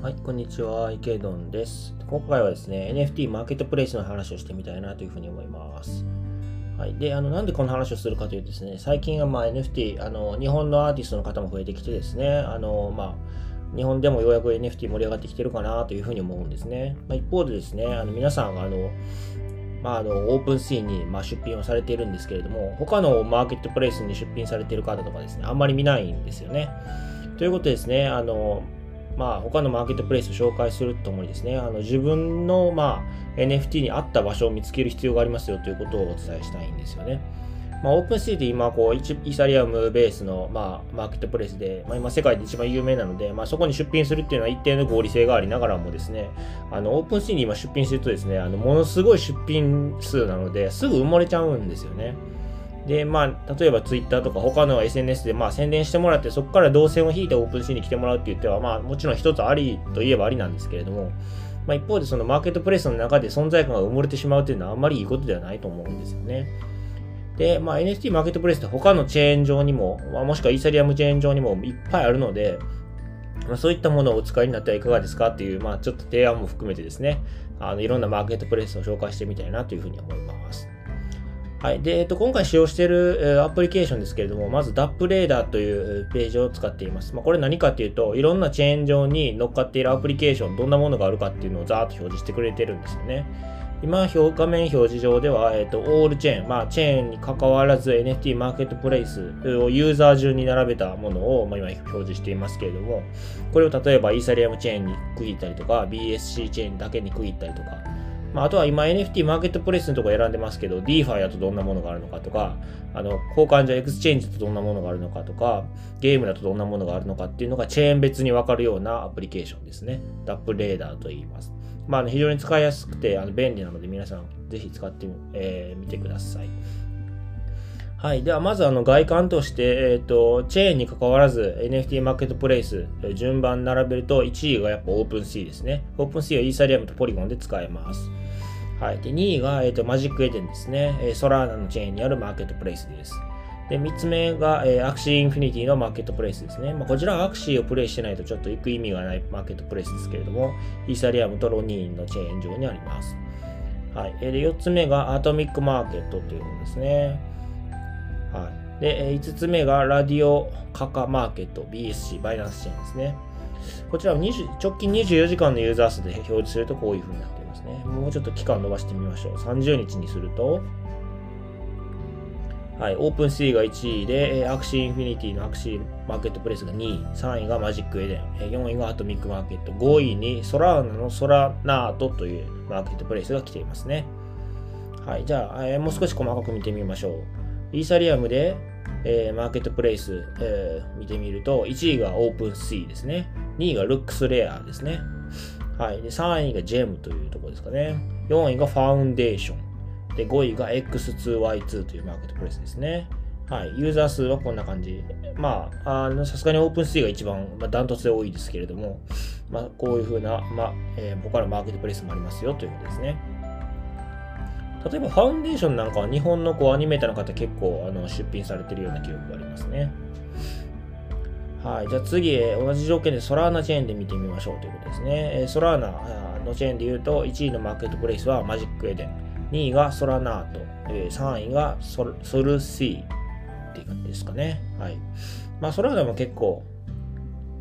はい、こんにちは、池ドンです。今回はですね、NFT マーケットプレイスの話をしてみたいなというふうに思います。はい、で、あの、なんでこの話をするかというとですね、最近はまあ NFT、あの、日本のアーティストの方も増えてきてですね、あの、まあ、日本でもようやく NFT 盛り上がってきてるかなというふうに思うんですね。まあ、一方でですね、あの皆さん、あの、まあ、あのオープンシーンにま出品をされているんですけれども、他のマーケットプレイスに出品されている方とかですね、あんまり見ないんですよね。ということですね、あのまあ、他のマーケットプレイスを紹介するとともにですね、あの自分の、ま、NFT に合った場所を見つける必要がありますよということをお伝えしたいんですよね。まあ、 OpenSea で今こう、イーサリアムベースの、まあ、マーケットプレイスで、まあ、今世界で一番有名なので、まあ、そこに出品するっていうのは一定の合理性がありながらもですね、あの OpenSea に今出品するとですね、あのものすごい出品数なので、すぐ埋もれちゃうんですよね。で、まあ、例えば Twitter とか他の SNS でまあ宣伝してもらって、そこから動線を引いてオープンシーに来てもらうって言っては、まあ、もちろん一つありといえばありなんですけれども、まあ、一方でそのマーケットプレイスの中で存在感が埋もれてしまうというのはあんまりいいことではないと思うんですよね。で、まあ、NFT マーケットプレイスって他のチェーン上にも、まあ、もしくはイーサリアムチェーン上にもいっぱいあるので、まあ、そういったものをお使いになってはいかがですかっていう、まあ、ちょっと提案も含めてですね、あのいろんなマーケットプレイスを紹介してみたいなというふうに思います。はい。で、えっと、今回使用している、アプリケーションですけれども、まず DAP レーダーというページを使っています。まあ、これ何かっていうと、いろんなチェーン上に乗っかっているアプリケーション、どんなものがあるかっていうのをざーっと表示してくれてるんですよね。今、画面表示上では、えっと、オールチェーン、まあ、チェーンに関わらず NFT マーケットプレイスをユーザー順に並べたものを、まあ、今表示していますけれども、これを例えばイーサリアムチェーンに区切ったりとか、BSC チェーンだけに区切ったりとか、まあ、あとは今 NFT マーケットプレイスのところ選んでますけど、DeFi だとどんなものがあるのかとか、あの、交換所エクスチェンジだとどんなものがあるのかとか、ゲームだとどんなものがあるのかっていうのがチェーン別にわかるようなアプリケーションですね。 DappRadar と言います。まあ、非常に使いやすくてあの便利なので皆さんぜひ使ってみ、えー、てください。はい。では、まず、あの、外観として、えっ、ー、と、チェーンに関わらず、NFT マーケットプレイス、順番並べると、1位がやっぱ OpenSea ですね。OpenC はイーサリアムとポリゴンで使えます。はい。で、2位が、えっ、ー、と、 Magic Eden ですね。ソラーナのチェーンにあるマーケットプレイスです。で、3つ目が、えー、 Axie Infinity のマーケットプレイスですね。まあ、こちらは Axie をプレイしてないとちょっと行く意味がないマーケットプレイスですけれども、イーサリアムと Ronin のチェーン上にあります。はい。で、4つ目が AtomicMarket というものですね。はい。で、5つ目が Radio Caca マーケット、BSC、 Binance チェーンですね。こちらは20直近24時間のユーザー数で表示するとこういう風になっていますね。もうちょっと期間伸ばしてみましょう。30日にすると、はい、 OpenSea が1位で、アクシーインフィニティのアクシーマーケットプレイスが2位、3位が Magic Eden、4位が AtomicMarket、5位にソラーナの Solanart というマーケットプレイスが来ていますね。はい、じゃあ、えー、もう少し細かく見てみましょう。イーサリアムで、えー、マーケットプレイス、えー、見てみると、1位が OpenSea ですね。2位が LooksRare ですね。はい。で、3位が Gem というところですかね。4位が Foundation。で、5位が X2Y2 というマーケットプレイスですね。はい。ユーザー数はこんな感じ。まあ、さすがに OpenSea が一番、まあ、ダントツで多いですけれども、まあ、こういうふうな、まあ、えー、他のマーケットプレイスもありますよということですね。例えば、ファウンデーションなんかは日本のこうアニメーターの方結構あの出品されてるような記憶がありますね。はい。じゃあ次、同じ条件でソラーナチェーンで見てみましょうということですね。ソラーナのチェーンで言うと、1位のマーケットプレイスはマジックエデン、2位がソラナート、3位がソルシーっていう感じですかね。はい。まあ、ソラーナも結構、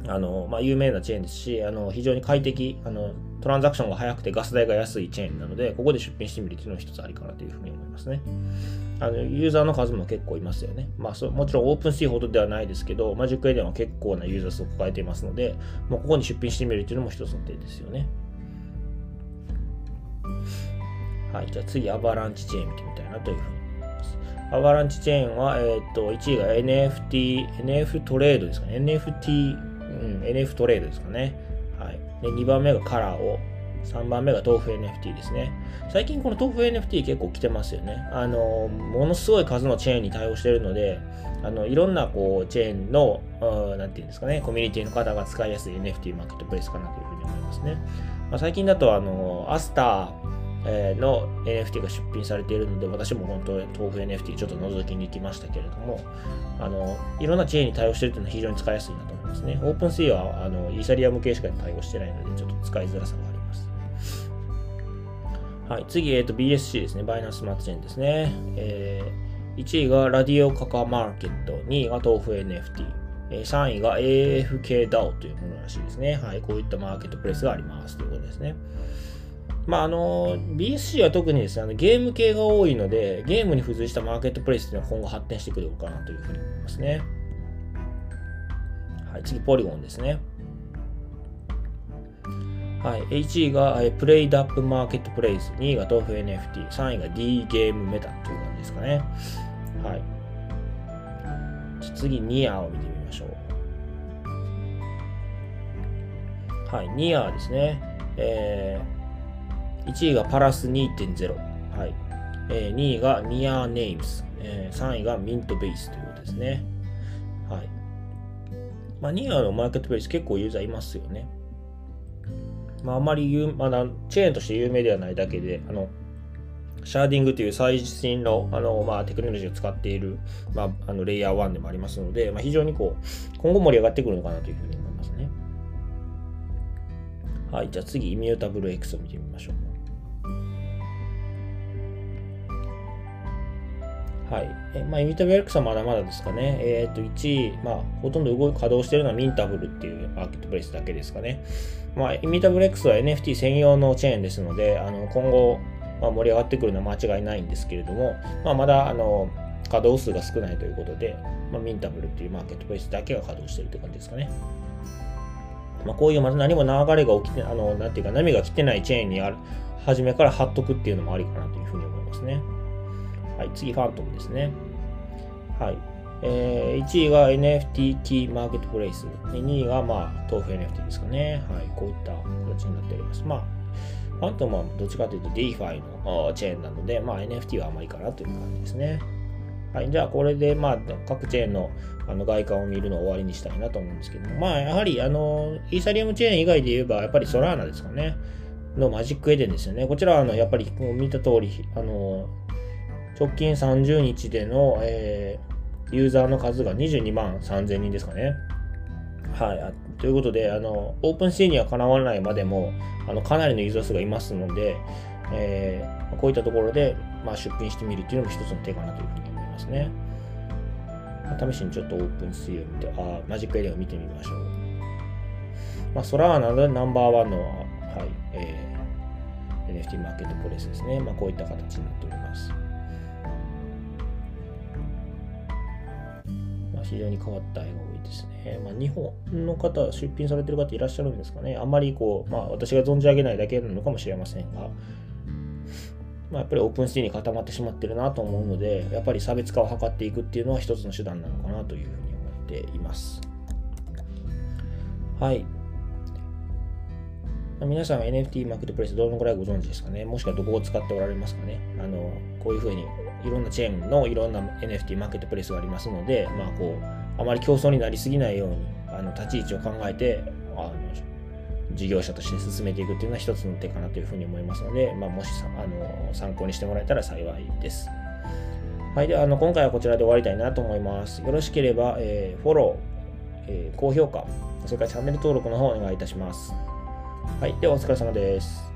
あの、まあ、有名なチェーンですし、あの、非常に快適、あの、トランザクションが早くてガス代が安いチェーンなので、ここで出品してみるっていうのは一つありかなというふうに思いますね。あのユーザーの数も結構いますよね。まあ、そもちろんオープンシーほどではないですけど、マジックエデンは結構なユーザー数を抱えていますので、もうここに出品してみるっていうのも一つの手ですよね。はい、じゃあ次、アバランチチェーン見てみたいなというふうに思います。アバランチチェーンは、えー、っと、1位が NFT、NF トレードですかね。NFT、うん、NF トレードですかね。はい。で、2番目がカラーを、3番目が豆腐 NFT ですね。最近この豆腐 NFT 結構来てますよね。あの、ものすごい数のチェーンに対応してるので、あの、いろんなこう、チェーンの、なんていうんですかね、コミュニティの方が使いやすい NFT マーケットプレイスかなというふうに思いますね。まあ、最近だと、あの、アスター、の NFT が出品されているので、私も本当に、豆腐 NFT ちょっと覗きに行きましたけれども、あの、いろんなチェーンに対応しているというのは非常に使いやすいなと思いますね。オープンシーはあのイーサリアム系しか対応してないので、ちょっと使いづらさがあります。はい、次、えーと、BSC ですね。バイナンスマートチェーンですね。えー、1位がラディオカカマーケット、2位が豆腐 NFT、3位が AFKDAO というものらしいですね。はい、こういったマーケットプレイスがありますということですね。まあ、あの、BSC は特にですね、あのゲーム系が多いので、ゲームに付随したマーケットプレイスというのは今後発展してくるのかなというふうに思いますね。はい、次、ポリゴンですね。はい、1位がプレイダップマーケットプレイス、2位が豆腐 NFT、3位が D ゲームメタという感じですかね。はい。次、ニアを見てみましょう。はい、ニアですね。えー1位がパラス2.0、はいえー、2位がニアーネイムス、えー、3位がミントベースということですね。はい。まあ、 NEAR のマーケットプレイス結構ユーザーいますよね。まあ、あまり有、まだチェーンとして有名ではないだけで、あの、シャーディングという最新のあの、まあ、テクノロジーを使っている、まあ、あのレイヤー1でもありますので、まあ、非常にこう今後盛り上がってくるのかなというふうに思いますね。はい、じゃあ次、 Immutable X を見てみましょう。はい。えまあ、イミタブル X はまだまだですかね。えっ、ー、と、1位、まあ、ほとんど動稼働しているのはミンタブルっていうマーケットプレイスだけですかね。まあ、イミタブル X は NFT 専用のチェーンですので、あの今後、まあ、盛り上がってくるのは間違いないんですけれども、まあ、まだ、あの、稼働数が少ないということで、まあ、ミンタブルっていうマーケットプレイスだけが稼働しているという感じですかね。まあ、こういうまだ何も流れが起きて、あの、なんていうか、波が来てないチェーンにある、初めから貼っとくっていうのもありかなというふうに思いますね。はい、次、ファントムですね。はい。えー、1位が NFT キーマーケットプレイス。2位が、まあ、豆腐 NFT ですかね。はい。こういった形になっております。まあ、ファントムはどっちかというと DeFi のチェーンなので、まあ、NFT はあまりかなという感じですね。はい。じゃあ、これで、まあ、各チェーンのあの外観を見るのを終わりにしたいなと思うんですけども、まあ、やはり、あの、イーサリアムチェーン以外で言えば、やっぱりソラーナですかね。の Magic Eden ですよね。こちらは、あの、やっぱり、見た通り、あの、直近30日での、えー、ユーザーの数が22万3000人ですかね。はい。ということで、あの、 OpenSea にはかなわないまでも、あの、かなりのユーザー数がいますので、えー、こういったところで、まあ、出品してみるっていうのも一つの手かなというふうに思いますね。試しにちょっと OpenSea を見て、あ、マジックエリアを見てみましょう。まあ、ソラーナでナンバーワンの、はい、えー、NFT マーケットプレスですね。まあ、こういった形になっております。非常に変わった絵が多いですね。まあ、日本の方、出品されてる方いらっしゃるんですかね。あんまりこう、まあ、私が存じ上げないだけなのかもしれませんが、まあ、やっぱりオープンシティに固まってしまってるなと思うので、やっぱり差別化を図っていくっていうのは一つの手段なのかなというふうに思っています。はい。皆さんは NFT マーケットプレイスどのくらいご存知ですかね？もしくはどこを使っておられますかね？あの、こういうふうにいろんなチェーンのいろんな NFT マーケットプレイスがありますので、まあこう、あまり競争になりすぎないように、あの立ち位置を考えて、あの事業者として進めていくっていうのは一つの手かなというふうに思いますので、まあ、もしあの参考にしてもらえたら幸いです。はい。では、あの今回はこちらで終わりたいなと思います。よろしければ、えー、フォロー、えー、高評価、それからチャンネル登録の方お願いいたします。はい。では、お疲れ様です。